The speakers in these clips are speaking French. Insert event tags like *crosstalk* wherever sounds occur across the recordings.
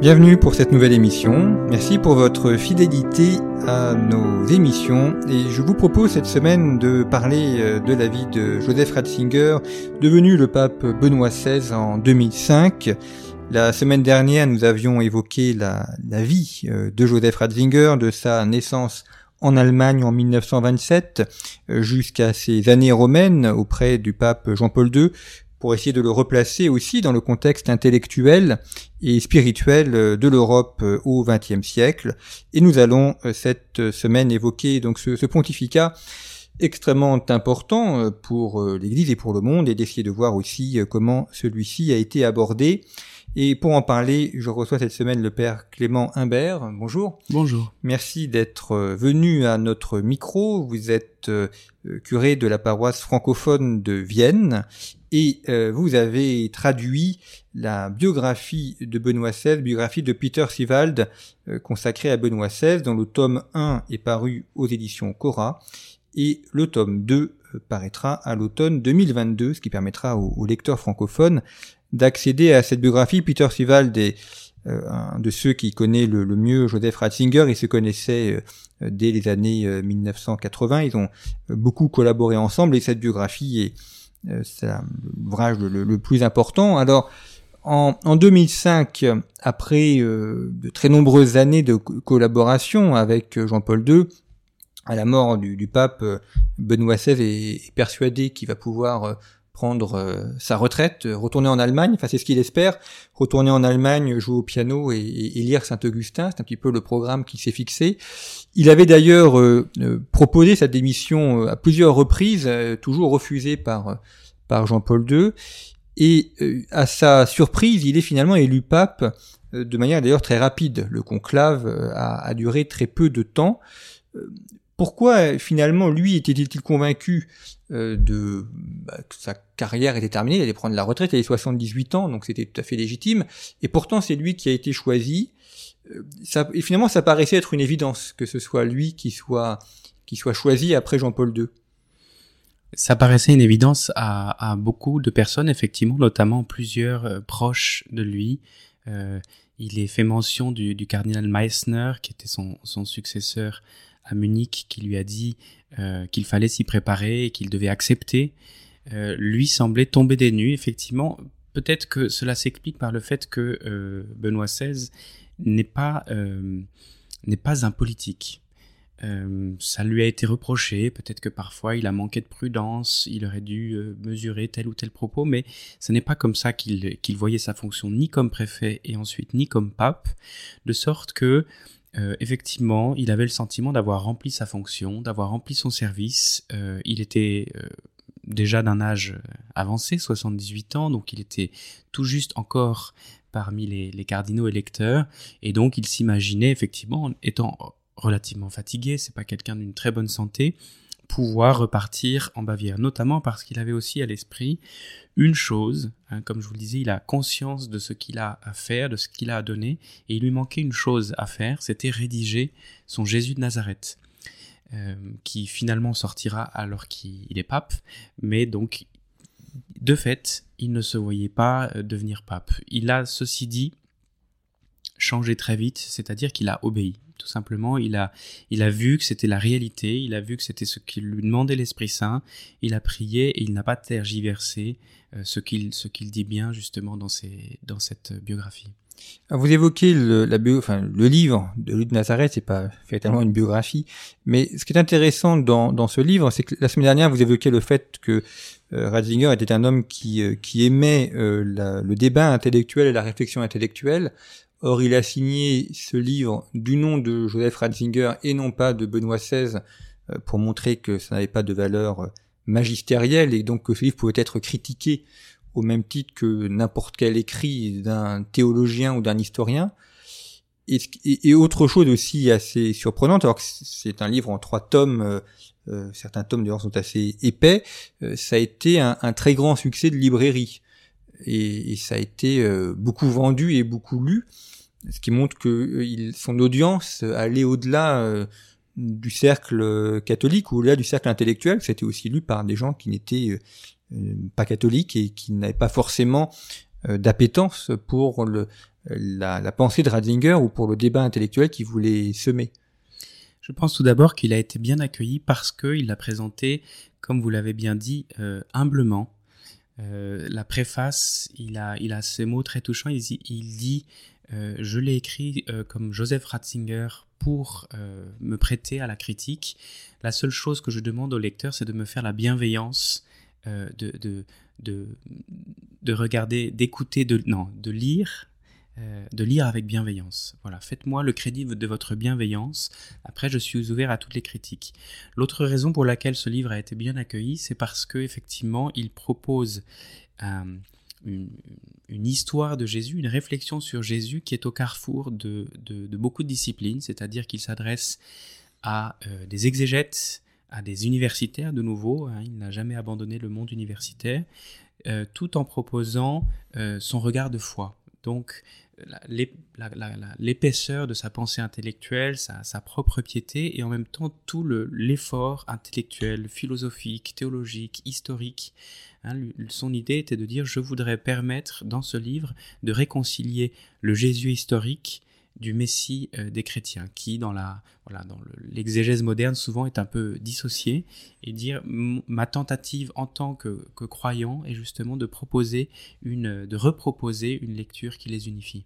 Bienvenue pour cette nouvelle émission. Merci pour votre fidélité à nos émissions et je vous propose cette semaine de parler euh, de la vie de Joseph Ratzinger, devenu le pape Benoît XVI en 2005. La semaine dernière, nous avions évoqué la, vie euh, de Joseph Ratzinger, de sa naissance en Allemagne en 1927 euh, jusqu'à ses années romaines auprès du pape Jean-Paul II, pour essayer de le replacer aussi dans le contexte intellectuel et spirituel euh, de l'Europe euh, au XXe siècle. Et nous allons euh, cette semaine évoquer donc ce, pontificat extrêmement important pour l'Église et pour le monde et d'essayer de voir aussi comment celui-ci a été abordé. Et pour en parler, je reçois cette semaine le Père Clément Imbert. Bonjour. Bonjour. Merci d'être venu à notre micro. Vous êtes curé de la paroisse francophone de Vienne et euh, vous avez traduit la biographie de Benoît XVI, biographie de Peter Sivald, euh, consacrée à Benoît XVI, dont le tome 1 est paru aux éditions Cora, et le tome 2 euh, paraîtra à l'automne 2022, ce qui permettra aux, lecteurs francophones d'accéder à cette biographie. Peter Sivald est un de ceux qui connaît le, mieux Joseph Ratzinger, ils se connaissaient dès les années 1980, ils ont beaucoup collaboré ensemble, et cette biographie est euh, l'ouvrage le, plus important. Alors, en, en 2005, après euh, de très nombreuses années de collaboration avec euh, Jean-Paul II, à la mort du, du pape, Benoît XVI est, persuadé qu'il va pouvoir prendre sa retraite, retourner en Allemagne, enfin c'est ce qu'il espère, retourner en Allemagne, jouer au piano et, et lire Saint-Augustin, c'est un petit peu le programme qu'il s'est fixé. Il avait d'ailleurs euh, euh, proposé sa démission euh, à plusieurs reprises, toujours refusée par, par Jean-Paul II. Et à sa surprise, il est finalement élu pape de manière d'ailleurs très rapide. Le conclave a, a, duré très peu de temps. Pourquoi finalement lui était-il convaincu de bah, que sa carrière était terminée, il allait prendre la retraite, il avait 78 ans, donc c'était tout à fait légitime. Et pourtant c'est lui qui a été choisi ça, et finalement, ça paraissait être une évidence que ce soit lui qui soit, qui soit choisi après Jean-Paul II. Ça paraissait une évidence à, beaucoup de personnes, effectivement, notamment plusieurs euh, proches de lui. Euh, il est fait mention du, cardinal Meissner, qui était son, successeur à Munich, qui lui a dit euh, qu'il fallait s'y préparer et qu'il devait accepter. Euh, lui semblait tomber des nues, effectivement. Peut-être que cela s'explique par le fait que euh, Benoît XVI n'est pas, n'est pas un politique. Ça lui a été reproché, peut-être que parfois il a manqué de prudence, il aurait dû mesurer tel ou tel propos, mais ce n'est pas comme ça qu'il voyait sa fonction ni comme préfet et ensuite ni comme pape, de sorte que effectivement il avait le sentiment d'avoir rempli sa fonction, d'avoir rempli son service, il était déjà d'un âge avancé, 78 ans, donc il était tout juste encore parmi les, cardinaux électeurs, et donc il s'imaginait effectivement, étant relativement fatigué, c'est pas quelqu'un d'une très bonne santé, pouvoir repartir en Bavière, notamment parce qu'il avait aussi à l'esprit une chose, hein, comme je vous le disais, il a conscience de ce qu'il a à faire, de ce qu'il a à donner, et il lui manquait une chose à faire, c'était rédiger son Jésus de Nazareth, euh, qui finalement sortira alors qu'il est pape, mais donc de fait, il ne se voyait pas euh, devenir pape. Il a, ceci dit, changé très vite, c'est-à-dire qu'il a obéi. Tout simplement, il a, il a vu que c'était la réalité, il a vu que c'était ce qu'il lui demandait l'Esprit Saint, il a prié et il n'a pas tergiversé euh, ce qu'il dit bien justement dans, ses, dans cette biographie. Vous évoquez le, la bio, enfin, le livre de Louis de Nazareth, c'est pas tellement une biographie, mais ce qui est intéressant dans, dans ce livre, c'est que la semaine dernière, vous évoquez le fait que euh, Ratzinger était un homme qui, euh, qui aimait le débat intellectuel et la réflexion intellectuelle. Or, il a signé ce livre du nom de Joseph Ratzinger et non pas de Benoît XVI pour montrer que ça n'avait pas de valeur magistérielle et donc que ce livre pouvait être critiqué au même titre que n'importe quel écrit d'un théologien ou d'un historien. Et, autre chose aussi assez surprenante, alors que c'est un livre en trois tomes, euh, euh, certains tomes d'ailleurs sont assez épais, euh, ça a été un, très grand succès de librairie. Et, ça a été beaucoup vendu et beaucoup lu, ce qui montre que son audience allait au-delà du cercle catholique ou au-delà du cercle intellectuel. C'était aussi lu par des gens qui n'étaient pas catholiques et qui n'avaient pas forcément d'appétence pour le, la, pensée de Ratzinger ou pour le débat intellectuel qu'il voulait semer Je pense tout d'abord qu'il a été bien accueilli parce qu'il l'a présenté, comme vous l'avez bien dit, euh, humblement. Euh, la préface, il a, il a ces mots très touchants. Il, dit euh, Je l'ai écrit comme Joseph Ratzinger pour me prêter à la critique. La seule chose que je demande au lecteur, c'est de me faire la bienveillance de, de, de, de, regarder, d'écouter, de, non, de lire euh, de lire avec bienveillance. Voilà, faites-moi le crédit de votre bienveillance. Après, je suis ouvert à toutes les critiques. L'autre raison pour laquelle ce livre a été bien accueilli, c'est parce que effectivement, il propose euh, une, histoire de Jésus, une réflexion sur Jésus qui est au carrefour de, beaucoup de disciplines, c'est-à-dire qu'il s'adresse à euh, des exégètes, à des universitaires de nouveau. Hein. il n'a jamais abandonné le monde universitaire, tout en proposant son regard de foi. Donc, l'épaisseur de sa pensée intellectuelle, sa, propre piété, et en même temps tout l'effort intellectuel, philosophique, théologique, historique. Hein, son idée était de dire je voudrais permettre dans ce livre de réconcilier le Jésus historique du Messie euh, des chrétiens, qui dans la voilà dans l'exégèse moderne souvent est un peu dissocié, et dire ma tentative en tant que, que, croyant est justement de proposer une de reproposer une lecture qui les unifie.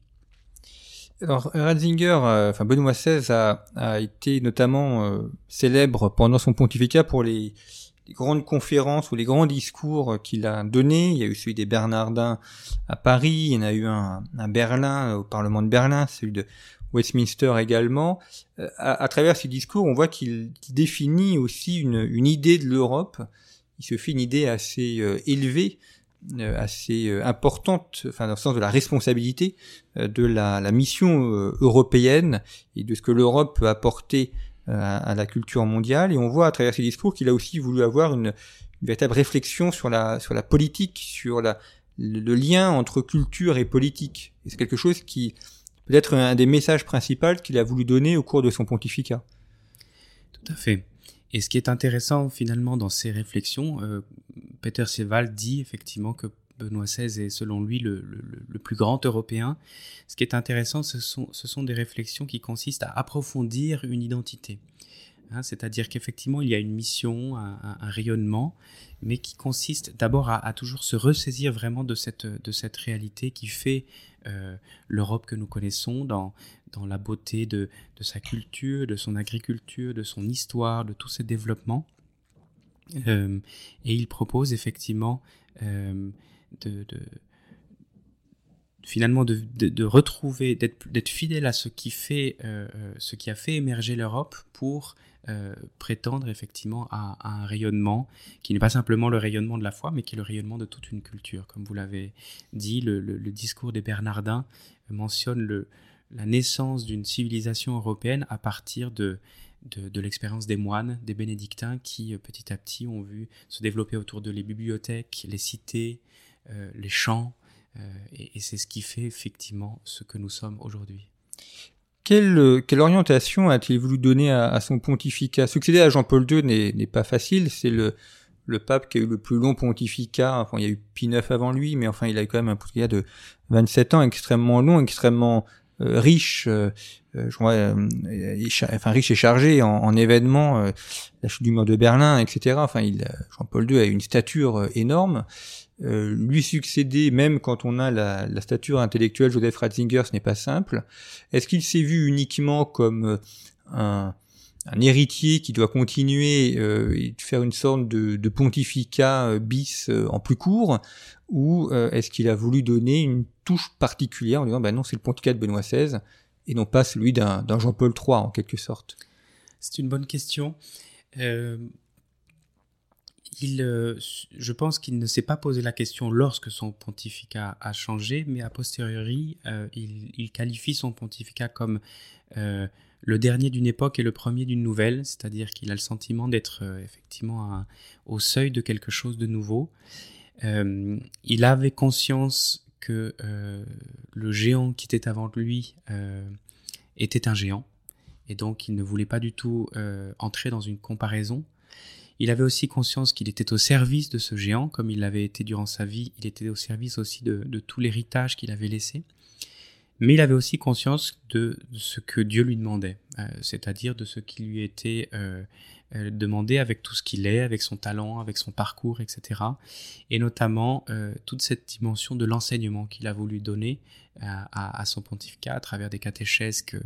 Alors Ratzinger, euh, enfin Benoît XVI a, a été notamment euh, célèbre pendant son pontificat pour les les grandes conférences ou les grands discours qu'il a donnés. Il y a eu celui des Bernardins à Paris, il y en a eu un à Berlin, euh, au Parlement de Berlin, celui de Westminster également. Euh, à, travers ces discours, on voit qu'il définit aussi une, idée de l'Europe. Il se fait une idée assez euh, élevée, assez importante, enfin dans le sens de la responsabilité de la mission européenne et de ce que l'Europe peut apporter à, la culture mondiale. Et on voit à travers ses discours qu'il a aussi voulu avoir une, véritable réflexion sur la, sur la politique, sur la, le, lien entre culture et politique. Et c'est quelque chose qui peut être un des messages principaux qu'il a voulu donner au cours de son pontificat. Tout à fait. Et ce qui est intéressant finalement dans ces réflexions, euh, Peter Seval dit effectivement que Benoît XVI est selon lui le, plus grand Européen. Ce qui est intéressant, ce sont, ce sont des réflexions qui consistent à approfondir une identité. Hein, c'est-à-dire qu'effectivement, il y a une mission, un, rayonnement, mais qui consiste d'abord à, toujours se ressaisir vraiment de cette, de cette réalité qui fait euh, l'Europe que nous connaissons dans, dans la beauté de, de, sa culture, de son agriculture, de son histoire, de tous ses développements. Euh, et il propose effectivement euh, de, finalement de, retrouver, d'être fidèle à ce qui fait, euh, euh, ce qui a fait émerger l'Europe pour euh, prétendre effectivement à, un rayonnement qui n'est pas simplement le rayonnement de la foi, mais qui est le rayonnement de toute une culture. Comme vous l'avez dit, le, le, discours des Bernardins mentionne le, la naissance d'une civilisation européenne à partir de, de, de l'expérience des moines, des bénédictins, qui petit à petit ont vu se développer autour de les bibliothèques, les cités, euh, les chants, euh, et, c'est ce qui fait effectivement ce que nous sommes aujourd'hui. Quelle, euh, quelle, orientation a-t-il voulu donner à, son pontificat? Succéder à Jean-Paul II n'est pas facile, c'est le, le pape qui a eu le plus long pontificat, enfin il y a eu Pie IX avant lui, mais enfin il a eu quand même un pontificat de 27 ans, extrêmement long, extrêmement riche, je vois, enfin riche et chargé en, en événements, la chute du mur de Berlin, etc. Enfin, Jean-Paul II a une stature énorme. Euh, lui succéder, même quand on a la, la stature intellectuelle Joseph Ratzinger, ce n'est pas simple. Est-ce qu'il s'est vu uniquement comme euh, un, un, héritier qui doit continuer euh, et faire une sorte de, de pontificat euh, bis en plus court, ou est-ce qu'il a voulu donner une touche particulière en disant ben non c'est le pontificat de Benoît XVI et non pas celui d'un Jean-Paul III en quelque sorte? C'est une bonne question. Euh, il, euh, je pense qu'il ne s'est pas posé la question lorsque son pontificat a changé, mais a posteriori, euh, il, qualifie son pontificat comme le dernier d'une époque et le premier d'une nouvelle, c'est-à-dire qu'il a le sentiment d'être effectivement au seuil de quelque chose de nouveau. il avait conscience que le géant qui était avant lui était un géant, et donc il ne voulait pas du tout entrer dans une comparaison il avait aussi conscience qu'il était au service de ce géant, comme il l'avait été durant sa vie, il était au service aussi de, tout l'héritage qu'il avait laissé. Mais il avait aussi conscience de, ce que Dieu lui demandait, euh, c'est-à-dire de ce qui lui était euh, euh, demandé avec tout ce qu'il est, avec son talent, avec son parcours, etc. Et notamment toute cette dimension de l'enseignement qu'il a voulu donner à, son pontificat à travers des catéchèses que,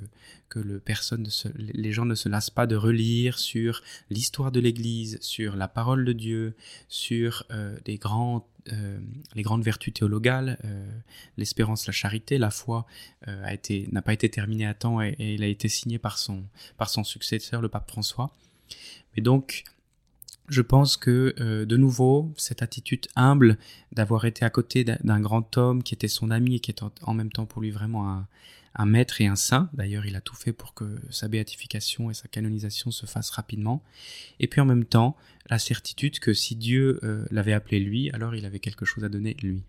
que personne les gens ne se lassent pas de relire sur l'histoire de l'Église, sur la parole de Dieu, sur les, grands, euh, les grandes vertus théologales, euh, l'espérance, la charité, la foi a été n'a pas été terminée à temps et, et, il a été signé par son par son successeur, le pape François. Mais donc je pense que, euh, de nouveau, cette attitude humble d'avoir été à côté d'un grand homme qui était son ami et qui était en même temps pour lui vraiment un, maître et un saint. D'ailleurs, il a tout fait pour que sa béatification et sa canonisation se fassent rapidement. Et puis en même temps, la certitude que si Dieu euh, l'avait appelé lui, alors il avait quelque chose à donner lui.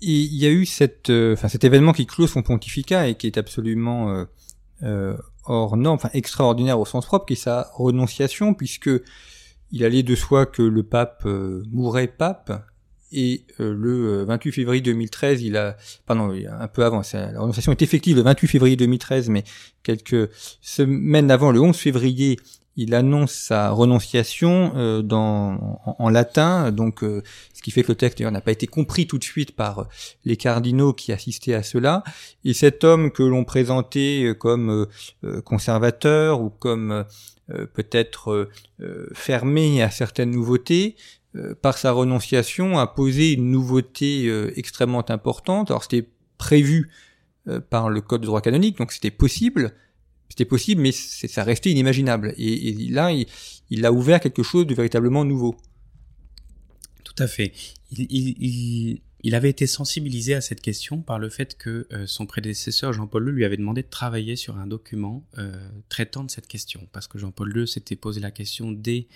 il y a eu euh, cet événement qui clôt son pontificat et qui est absolument hors norme, enfin extraordinaire au sens propre, qui est sa renonciation, puisque il allait de soi que le pape euh, mourrait pape, et euh, le 28 euh, février 2013, il a, pardon, un peu avant, la renonciation est effective le 28 février 2013, mais quelques semaines avant, le 11 février, il annonce sa renonciation euh, dans, en, latin, donc euh, ce qui fait que le texte n'a pas été compris tout de suite par les cardinaux qui assistaient à cela. Et cet homme que l'on présentait comme euh, conservateur ou comme peut-être fermé à certaines nouveautés, par sa renonciation a posé une nouveauté extrêmement importante. Alors c'était prévu par le code de droit canonique, donc c'était possible, c'était possible, mais ça restait inimaginable. Et, là, il, a ouvert quelque chose de véritablement nouveau. Tout à fait. Il, avait été sensibilisé à cette question par le fait que euh, son prédécesseur Jean-Paul II lui avait demandé de travailler sur un document euh, traitant de cette question. Parce que Jean-Paul II s'était posé la question dès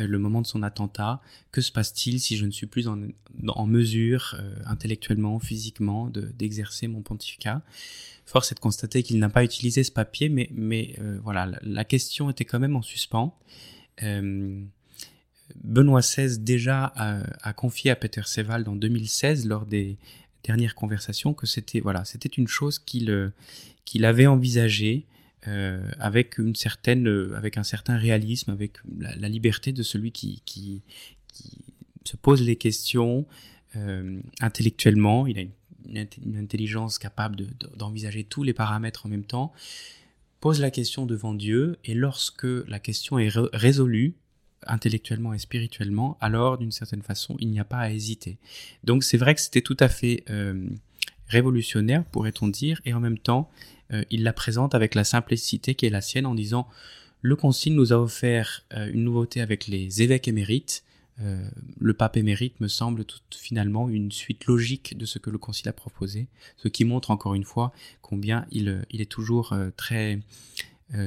euh, le moment de son attentat, que se passe-t-il si je ne suis plus en, mesure intellectuellement, physiquement d'exercer mon pontificat? Force est de constater qu'il n'a pas utilisé ce papier, mais, voilà, la, question était quand même en suspens. Euh, Benoît XVI déjà a, confié à Peter Seval en 2016 lors des dernières conversations que c'était voilà, c'était une chose qu'il euh, qu'il avait envisagée avec une certaine avec un certain réalisme, avec la, liberté de celui qui, qui, qui, se pose les questions intellectuellement. Il a une une, intelligence capable d'envisager tous les paramètres en même temps, pose la question devant Dieu, et lorsque la question est résolue, intellectuellement et spirituellement, alors d'une certaine façon, il n'y a pas à hésiter. Donc c'est vrai que c'était tout à fait euh, révolutionnaire, pourrait-on dire, et en même temps, euh, il la présente avec la simplicité qui est la sienne en disant, le Concile nous a offert euh, une nouveauté avec les évêques émérites, le pape émérite me semble tout, finalement une suite logique de ce que le Concile a proposé, ce qui montre encore une fois combien il, est toujours très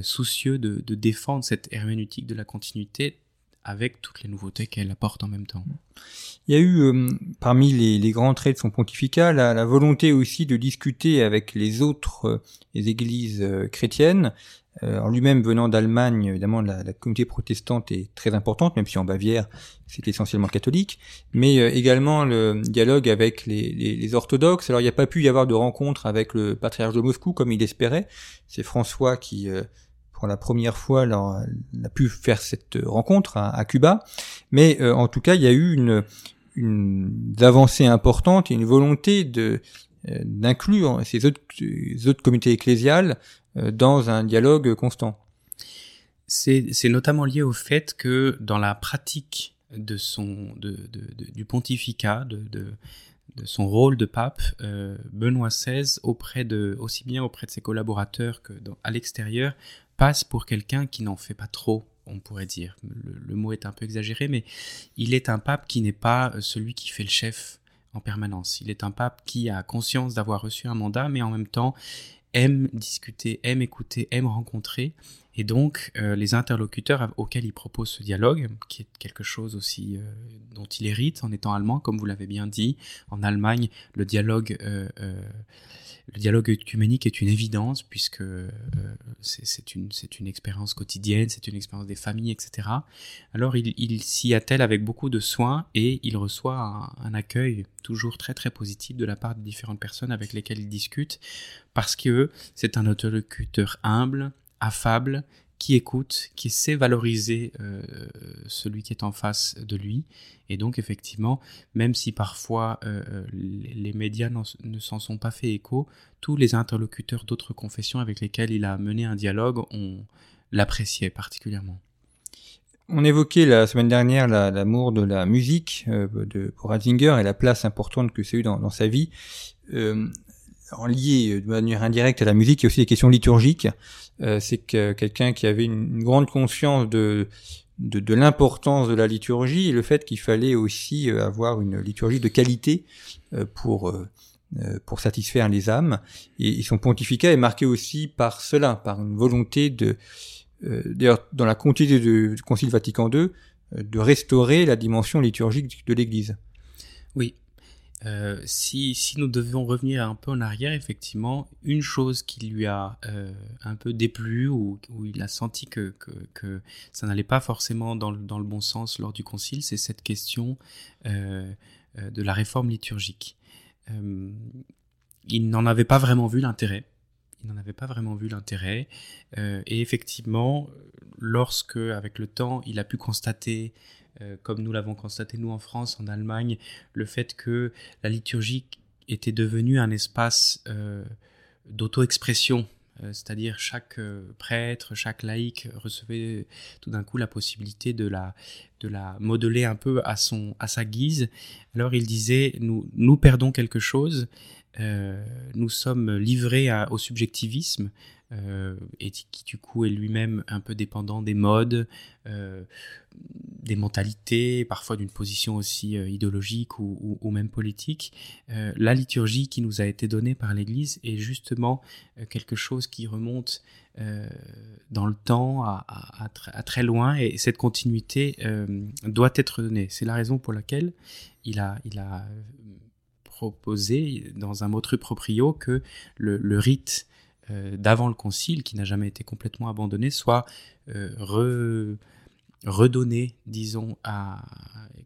soucieux de, défendre cette herméneutique de la continuité avec toutes les nouveautés qu'elle apporte en même temps. Il y a eu, parmi les, grands traits de son pontificat, la, volonté aussi de discuter avec les autres les églises chrétiennes, euh, en lui-même venant d'Allemagne, évidemment, la, communauté protestante est très importante, même si en Bavière, c'est essentiellement catholique, mais euh, également le dialogue avec les, les, orthodoxes. Alors, il n'y a pas pu y avoir de rencontre avec le patriarche de Moscou comme il espérait. C'est François qui, euh, pour la première fois, a pu faire cette rencontre à, Cuba. Mais en tout cas, il y a eu une, avancée importante et une volonté de d'inclure ces autres, autres communautés ecclésiales euh, dans un dialogue constant. C'est notamment lié au fait que dans la pratique de son, de, du pontificat, de, son rôle de pape, euh, Benoît XVI, auprès de, aussi bien auprès de ses collaborateurs que à l'extérieur, passe pour quelqu'un qui n'en fait pas trop on pourrait dire. Le, mot est un peu exagéré, mais il est un pape qui n'est pas celui qui fait le chef en permanence. Il est un pape qui a conscience d'avoir reçu un mandat, mais en même temps aime discuter, aime écouter, aime rencontrer. Et donc, euh, les interlocuteurs auxquels il propose ce dialogue, qui est quelque chose aussi euh, dont il hérite en étant allemand, comme vous l'avez bien dit, en Allemagne, le dialogue euh, le dialogue œcuménique est une évidence puisque euh, c'est une, une expérience quotidienne, c'est une expérience des familles, etc. Alors il, s'y attelle avec beaucoup de soin et il reçoit un, accueil toujours très très positif de la part de différentes personnes avec lesquelles il discute parce que c'est un interlocuteur humble, affable, qui écoute, qui sait valoriser euh, celui qui est en face de lui. Et donc effectivement, même si parfois euh, euh, les, médias ne s'en sont pas fait écho, tous les interlocuteurs d'autres confessions avec lesquels il a mené un dialogue l'apprécié particulièrement. On évoquait la semaine dernière l'amour de la musique de, pour Ratzinger et la place importante que c'est eu dans, sa vie. En lié de manière indirecte à la musique, il y a aussi des questions liturgiques. Euh, c'est que quelqu'un qui avait une, grande conscience de, de, l'importance de la liturgie et le fait qu'il fallait aussi euh, avoir une liturgie de qualité euh, pour pour satisfaire les âmes. Et, son pontificat est marqué aussi par cela, par une volonté de, d'ailleurs dans la continuité du Concile Vatican II, de restaurer la dimension liturgique de l'Église. Oui, euh, si, nous devions revenir un peu en arrière, effectivement, une chose qui lui a euh, un peu déplu ou où il a senti que, ça n'allait pas forcément dans le, bon sens lors du concile, c'est cette question euh, de la réforme liturgique. Il n'en avait pas vraiment vu l'intérêt. Il n'en avait pas vraiment vu l'intérêt. et effectivement, lorsque, avec le temps, il a pu constater euh, comme nous l'avons constaté nous en France, en Allemagne, le fait que la liturgie était devenue un espace euh, d'auto-expression, euh, c'est-à-dire chaque prêtre, chaque laïc recevait tout d'un coup la possibilité de la, de la modeler un peu à, son, à sa guise. Alors il disait, nous, nous perdons quelque chose, nous sommes livrés au subjectivisme, euh, et qui du coup est lui-même un peu dépendant des modes, euh, des mentalités, parfois d'une position aussi euh, idéologique ou, même politique. Euh, la liturgie qui nous a été donnée par l'Église est justement euh, quelque chose qui remonte dans le temps à, très loin et cette continuité doit être donnée. C'est la raison pour laquelle il a proposé dans un motu proprio que le, rite euh, d'avant le concile, qui n'a jamais été complètement abandonné, soit euh, redonné, disons,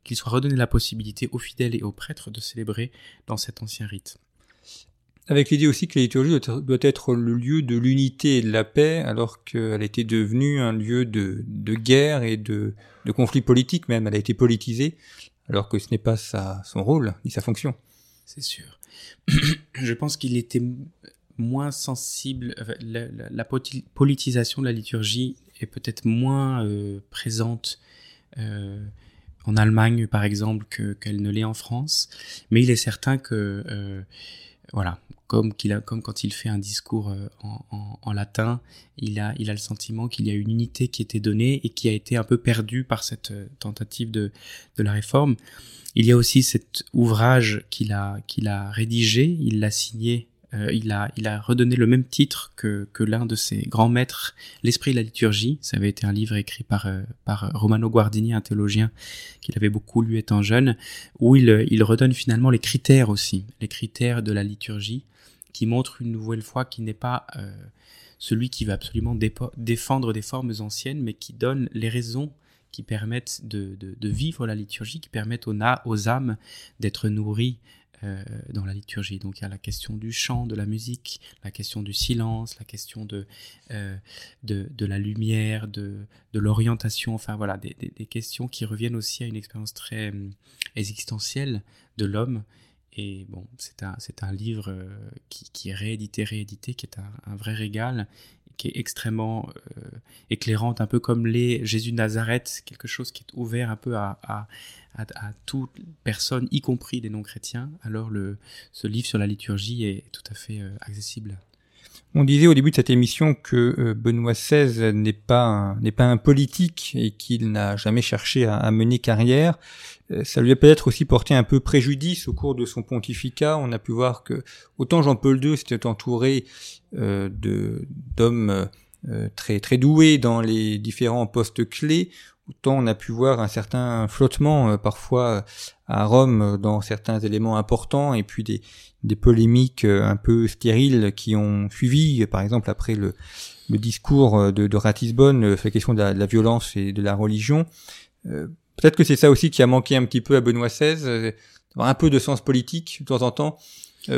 qu'il soit redonné la possibilité aux fidèles et aux prêtres de célébrer dans cet ancien rite. Avec l'idée aussi que la liturgie doit être le lieu de l'unité et de la paix, alors qu'elle était devenue un lieu de, guerre et de, de conflit politique même. Elle a été politisée, alors que ce n'est pas son rôle ni sa fonction. C'est sûr. *clears throat* Je pense qu'il était moins sensible, la, politisation de la liturgie est peut-être moins euh, présente euh, en Allemagne, par exemple, qu'elle ne l'est en France. Mais il est certain que, euh, voilà, comme, a, comme quand il fait un discours en, en, latin, il a, il a le sentiment qu'il y a une unité qui était donnée et qui a été un peu perdue par cette tentative de, de la réforme. Il y a aussi cet ouvrage qu'il a, qu'il a rédigé, il l'a signé euh, il, a, redonné le même titre que, l'un de ses grands maîtres, L'Esprit de la liturgie. Ça avait été un livre écrit par, euh, par Romano Guardini, un théologien qu'il avait beaucoup lu étant jeune, où il, redonne finalement les critères aussi, les critères de la liturgie, qui montrent une nouvelle fois qu'il n'est pas euh, celui qui va absolument défendre des formes anciennes, mais qui donne les raisons qui permettent de, vivre la liturgie, qui permettent aux, aux âmes d'être nourries euh, dans la liturgie. Donc il y a la question du chant, de la musique, la question du silence, la question de, euh, de, la lumière, de, de l'orientation, enfin voilà, des, des, questions qui reviennent aussi à une expérience très euh, existentielle de l'homme. Et bon, c'est un, c'est un livre qui, qui, est réédité, réédité, qui est un, un vrai régal, qui est extrêmement euh, éclairante, un peu comme les Jésus Nazareth, quelque chose qui est ouvert un peu à, toute personne, y compris des non-chrétiens, alors ce livre sur la liturgie est tout à fait euh, accessible. On disait au début de cette émission que euh, Benoît XVI n'est pas n'est pas un politique et qu'il n'a jamais cherché à, mener carrière. Euh, ça lui a peut-être aussi porté un peu préjudice au cours de son pontificat. On a pu voir que autant Jean-Paul II s'était entouré euh, de d'hommes très très doués dans les différents postes clés, autant on a pu voir un certain flottement parfois à Rome dans certains éléments importants et puis des, des polémiques euh, un peu stériles qui ont suivi, par exemple après le, discours euh, de, Ratisbonne, euh, la question de la, violence et de la religion. Peut-être que c'est ça aussi qui a manqué un petit peu à Benoît XVI, un peu de sens politique de temps en temps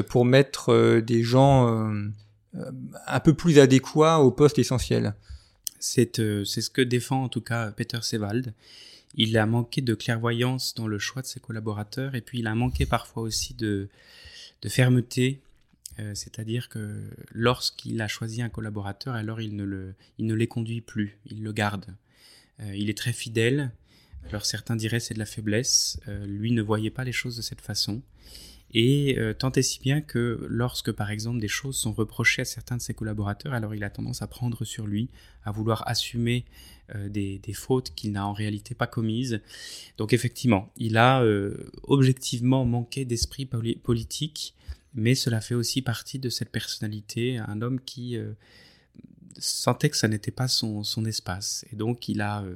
pour mettre des gens un peu plus adéquats au poste essentiel. C'est ce que défend en tout cas Peter Sewald. Il a manqué de clairvoyance dans le choix de ses collaborateurs et puis il a manqué parfois aussi de, de fermeté, euh, c'est-à-dire que lorsqu'il a choisi un collaborateur, alors il ne, le, les conduit plus, il le garde. Euh, il est très fidèle, alors certains diraient c'est de la faiblesse, euh, lui ne voyait pas les choses de cette façon. Et tant et si bien que lorsque par exemple des choses sont reprochées à certains de ses collaborateurs, alors il a tendance à prendre sur lui, à vouloir assumer des, des, fautes qu'il n'a en réalité pas commises. Donc effectivement, il a objectivement manqué d'esprit politique mais cela fait aussi partie de cette personnalité, un homme qui euh, sentait que ça n'était pas son, son, espace. Et donc il a, euh,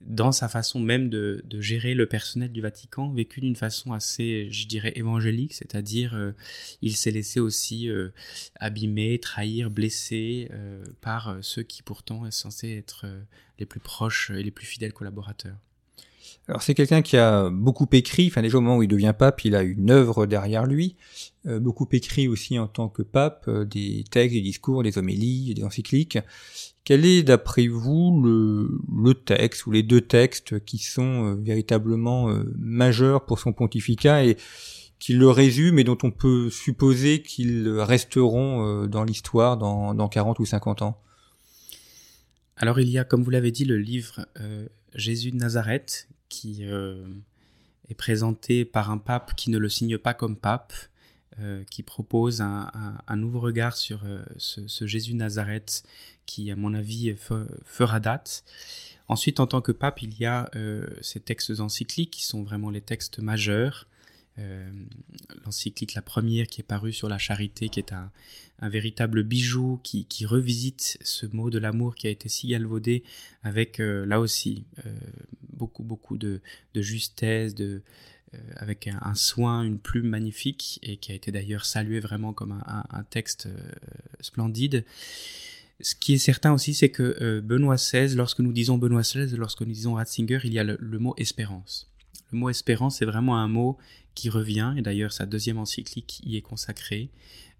dans sa façon même de, gérer le personnel du Vatican, vécu d'une façon assez, je dirais, évangélique, c'est-à-dire euh, il s'est laissé aussi abîmer, trahir, blesser par ceux qui pourtant sont censés être les plus proches et les plus fidèles collaborateurs. Alors c'est quelqu'un qui a beaucoup écrit, enfin déjà au moment où il devient pape, il a une œuvre derrière lui, euh, beaucoup écrit aussi en tant que pape, euh, des textes, des discours, des homélies, des encycliques. Quel est d'après vous le, texte ou les deux textes qui sont euh, véritablement majeurs pour son pontificat et qui le résument et dont on peut supposer qu'ils resteront dans l'histoire dans, dans 40 ou 50 ans? Alors il y a, comme vous l'avez dit, le livre Jésus de Nazareth, qui euh, est présenté par un pape qui ne le signe pas comme pape, euh, qui propose un, nouveau regard sur euh, ce, Jésus Nazareth qui, à mon avis, fera date. Ensuite, en tant que pape, il y a ces textes encycliques qui sont vraiment les textes majeurs. L'encyclique, la première qui est parue sur la charité, qui est un, véritable bijou qui, revisite ce mot de l'amour qui a été si galvaudé avec euh, là aussi euh, beaucoup beaucoup de, justesse, de, euh, avec un, soin, une plume magnifique et qui a été d'ailleurs salué vraiment comme un, texte splendide. Ce qui est certain aussi, c'est que Benoît XVI, lorsque nous disons Benoît XVI, lorsque nous disons Ratzinger, il y a le mot espérance. Le mot espérance, c'est vraiment un mot qui revient, et d'ailleurs sa deuxième encyclique y est consacrée.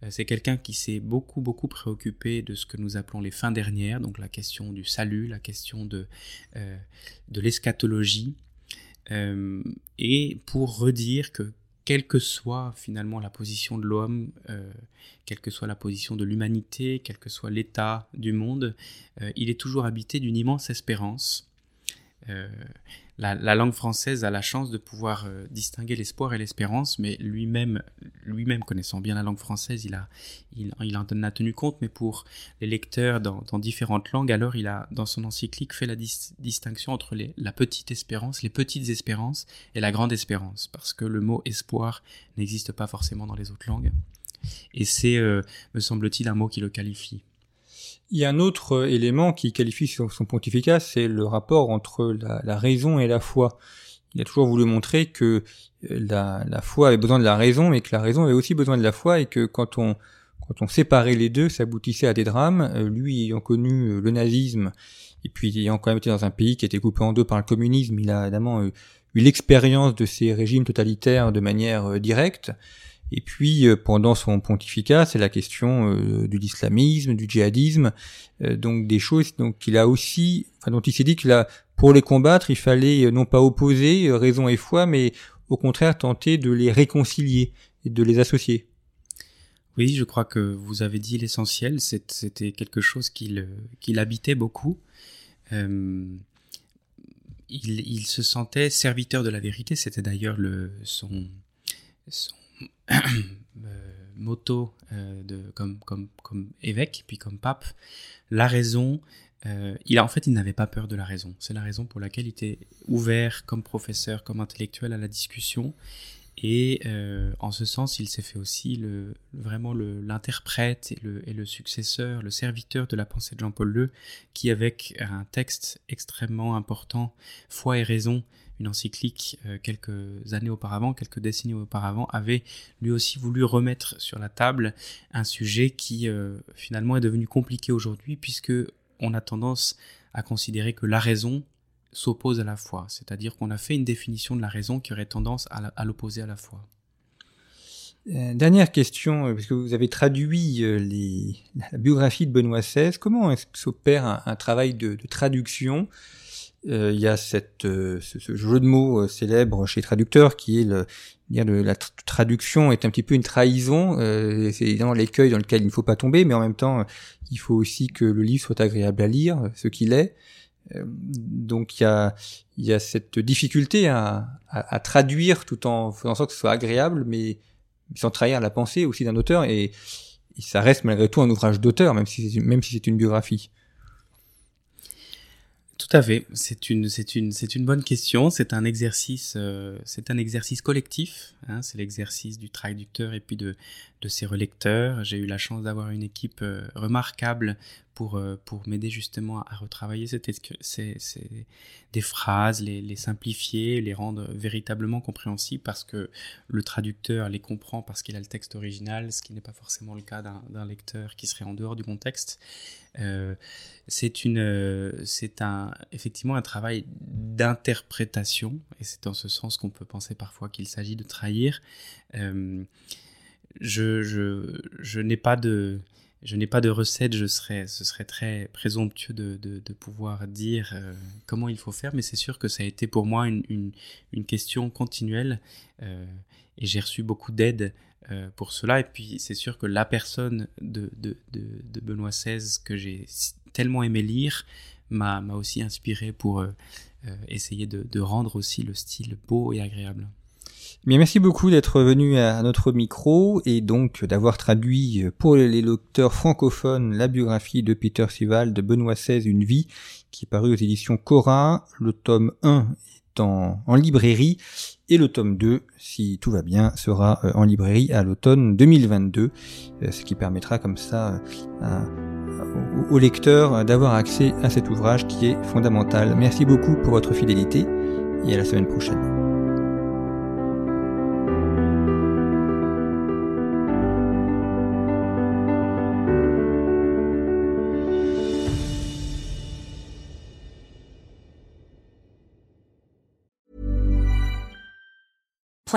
Euh, c'est quelqu'un qui s'est beaucoup, beaucoup préoccupé de ce que nous appelons les fins dernières, donc la question du salut, la question de, euh, de l'eschatologie, euh, et pour redire que quelle que soit finalement la position de l'homme, quelle que soit la position de l'humanité, quel que soit l'état du monde, il est toujours habité d'une immense espérance la, langue française a la chance de pouvoir euh, distinguer l'espoir et l'espérance, mais lui-même, lui-même connaissant bien la langue française, il, a, il, en a tenu compte, mais pour les lecteurs dans, différentes langues, alors il a, dans son encyclique, fait la distinction entre la petite espérance, les petites espérances et la grande espérance, parce que le mot espoir n'existe pas forcément dans les autres langues. Et c'est, euh, me semble-t-il, un mot qui le qualifie. Il y a un autre euh, élément qui qualifie son, pontificat, c'est le rapport entre la, raison et la foi. Il a toujours voulu montrer que euh, la, foi avait besoin de la raison, mais que la raison avait aussi besoin de la foi, et que quand on, séparait les deux, ça aboutissait à des drames. Euh, lui ayant connu le nazisme, et puis ayant quand même été dans un pays qui était coupé en deux par le communisme, il a évidemment eu l'expérience de ces régimes totalitaires de manière directe. Et puis euh, pendant son pontificat, c'est la question euh, de l'islamisme, du djihadisme, euh, donc des choses donc il a aussi, enfin, dont il s'est dit que là, pour les combattre, il fallait non pas opposer raison et foi, mais au contraire tenter de les réconcilier et de les associer. Oui, je crois que vous avez dit l'essentiel. C'était quelque chose qu'il habitait beaucoup. il, il, se sentait serviteur de la vérité. C'était d'ailleurs le son, son *coughs* euh, motto de, comme, comme, comme évêque, puis comme pape, la raison, il a, en fait, il n'avait pas peur de la raison. C'est la raison pour laquelle il était ouvert comme professeur, comme intellectuel à la discussion. Et euh, en ce sens, il s'est fait aussi vraiment l'interprète et le, et le, successeur, le serviteur de la pensée de Jean-Paul II, qui avec un texte extrêmement important, Foi et raison, une encyclique euh, quelques années auparavant, quelques décennies auparavant, avait lui aussi voulu remettre sur la table un sujet qui euh, finalement est devenu compliqué aujourd'hui, puisque on a tendance à considérer que la raison s'oppose à la foi. C'est-à-dire qu'on a fait une définition de la raison qui aurait tendance à l'opposer à la foi. Euh, dernière question, euh, parce que vous avez traduit euh, les, la biographie de Benoît XVI. Comment s'opère un, travail de, traduction? Il y a ce, jeu de mots célèbre chez les traducteurs qui est le, dire la traduction est un petit peu une trahison. c'est évidemment l'écueil dans lequel il ne faut pas tomber, mais en même temps, il faut aussi que le livre soit agréable à lire, ce qu'il est. Euh, donc il y a, cette difficulté à, traduire tout en faisant en sorte que ce soit agréable, mais sans trahir la pensée aussi d'un auteur, et, ça reste malgré tout un ouvrage d'auteur, même si, c'est une biographie. Tout à fait. C'est une bonne question. C'est un exercice, euh, c'est un exercice collectif. Hein. C'est l'exercice du traducteur et puis de, de ses relecteurs. J'ai eu la chance d'avoir une équipe euh, remarquable pour, euh, pour m'aider justement à retravailler cette, ces, ces, des phrases, les, les, simplifier, les rendre véritablement compréhensibles parce que le traducteur les comprend parce qu'il a le texte original, ce qui n'est pas forcément le cas d'un lecteur qui serait en dehors du contexte. Euh, c'est un, effectivement un travail d'interprétation et c'est en ce sens qu'on peut penser parfois qu'il s'agit de trahir. Je, n'ai pas de, je n'ai pas de recette, je serais, ce serait très présomptueux de, pouvoir dire euh, comment il faut faire, mais c'est sûr que ça a été pour moi une, question continuelle euh, et j'ai reçu beaucoup d'aide euh, pour cela. Et puis c'est sûr que la personne de, de, Benoît XVI que j'ai tellement aimé lire m'a aussi inspiré pour essayer de rendre aussi le style beau et agréable merci beaucoup d'être venu à notre micro et donc d'avoir traduit pour les lecteurs francophones la biographie de Peter Sival de Benoît XVI, Une vie, qui est paru aux éditions Cora. Le tome 1 est en, librairie et le tome 2, si tout va bien, sera euh, en librairie à l'automne 2022, euh, ce qui permettra comme ça aux lecteurs d'avoir accès à cet ouvrage qui est fondamental. Merci beaucoup pour votre fidélité et à la semaine prochaine.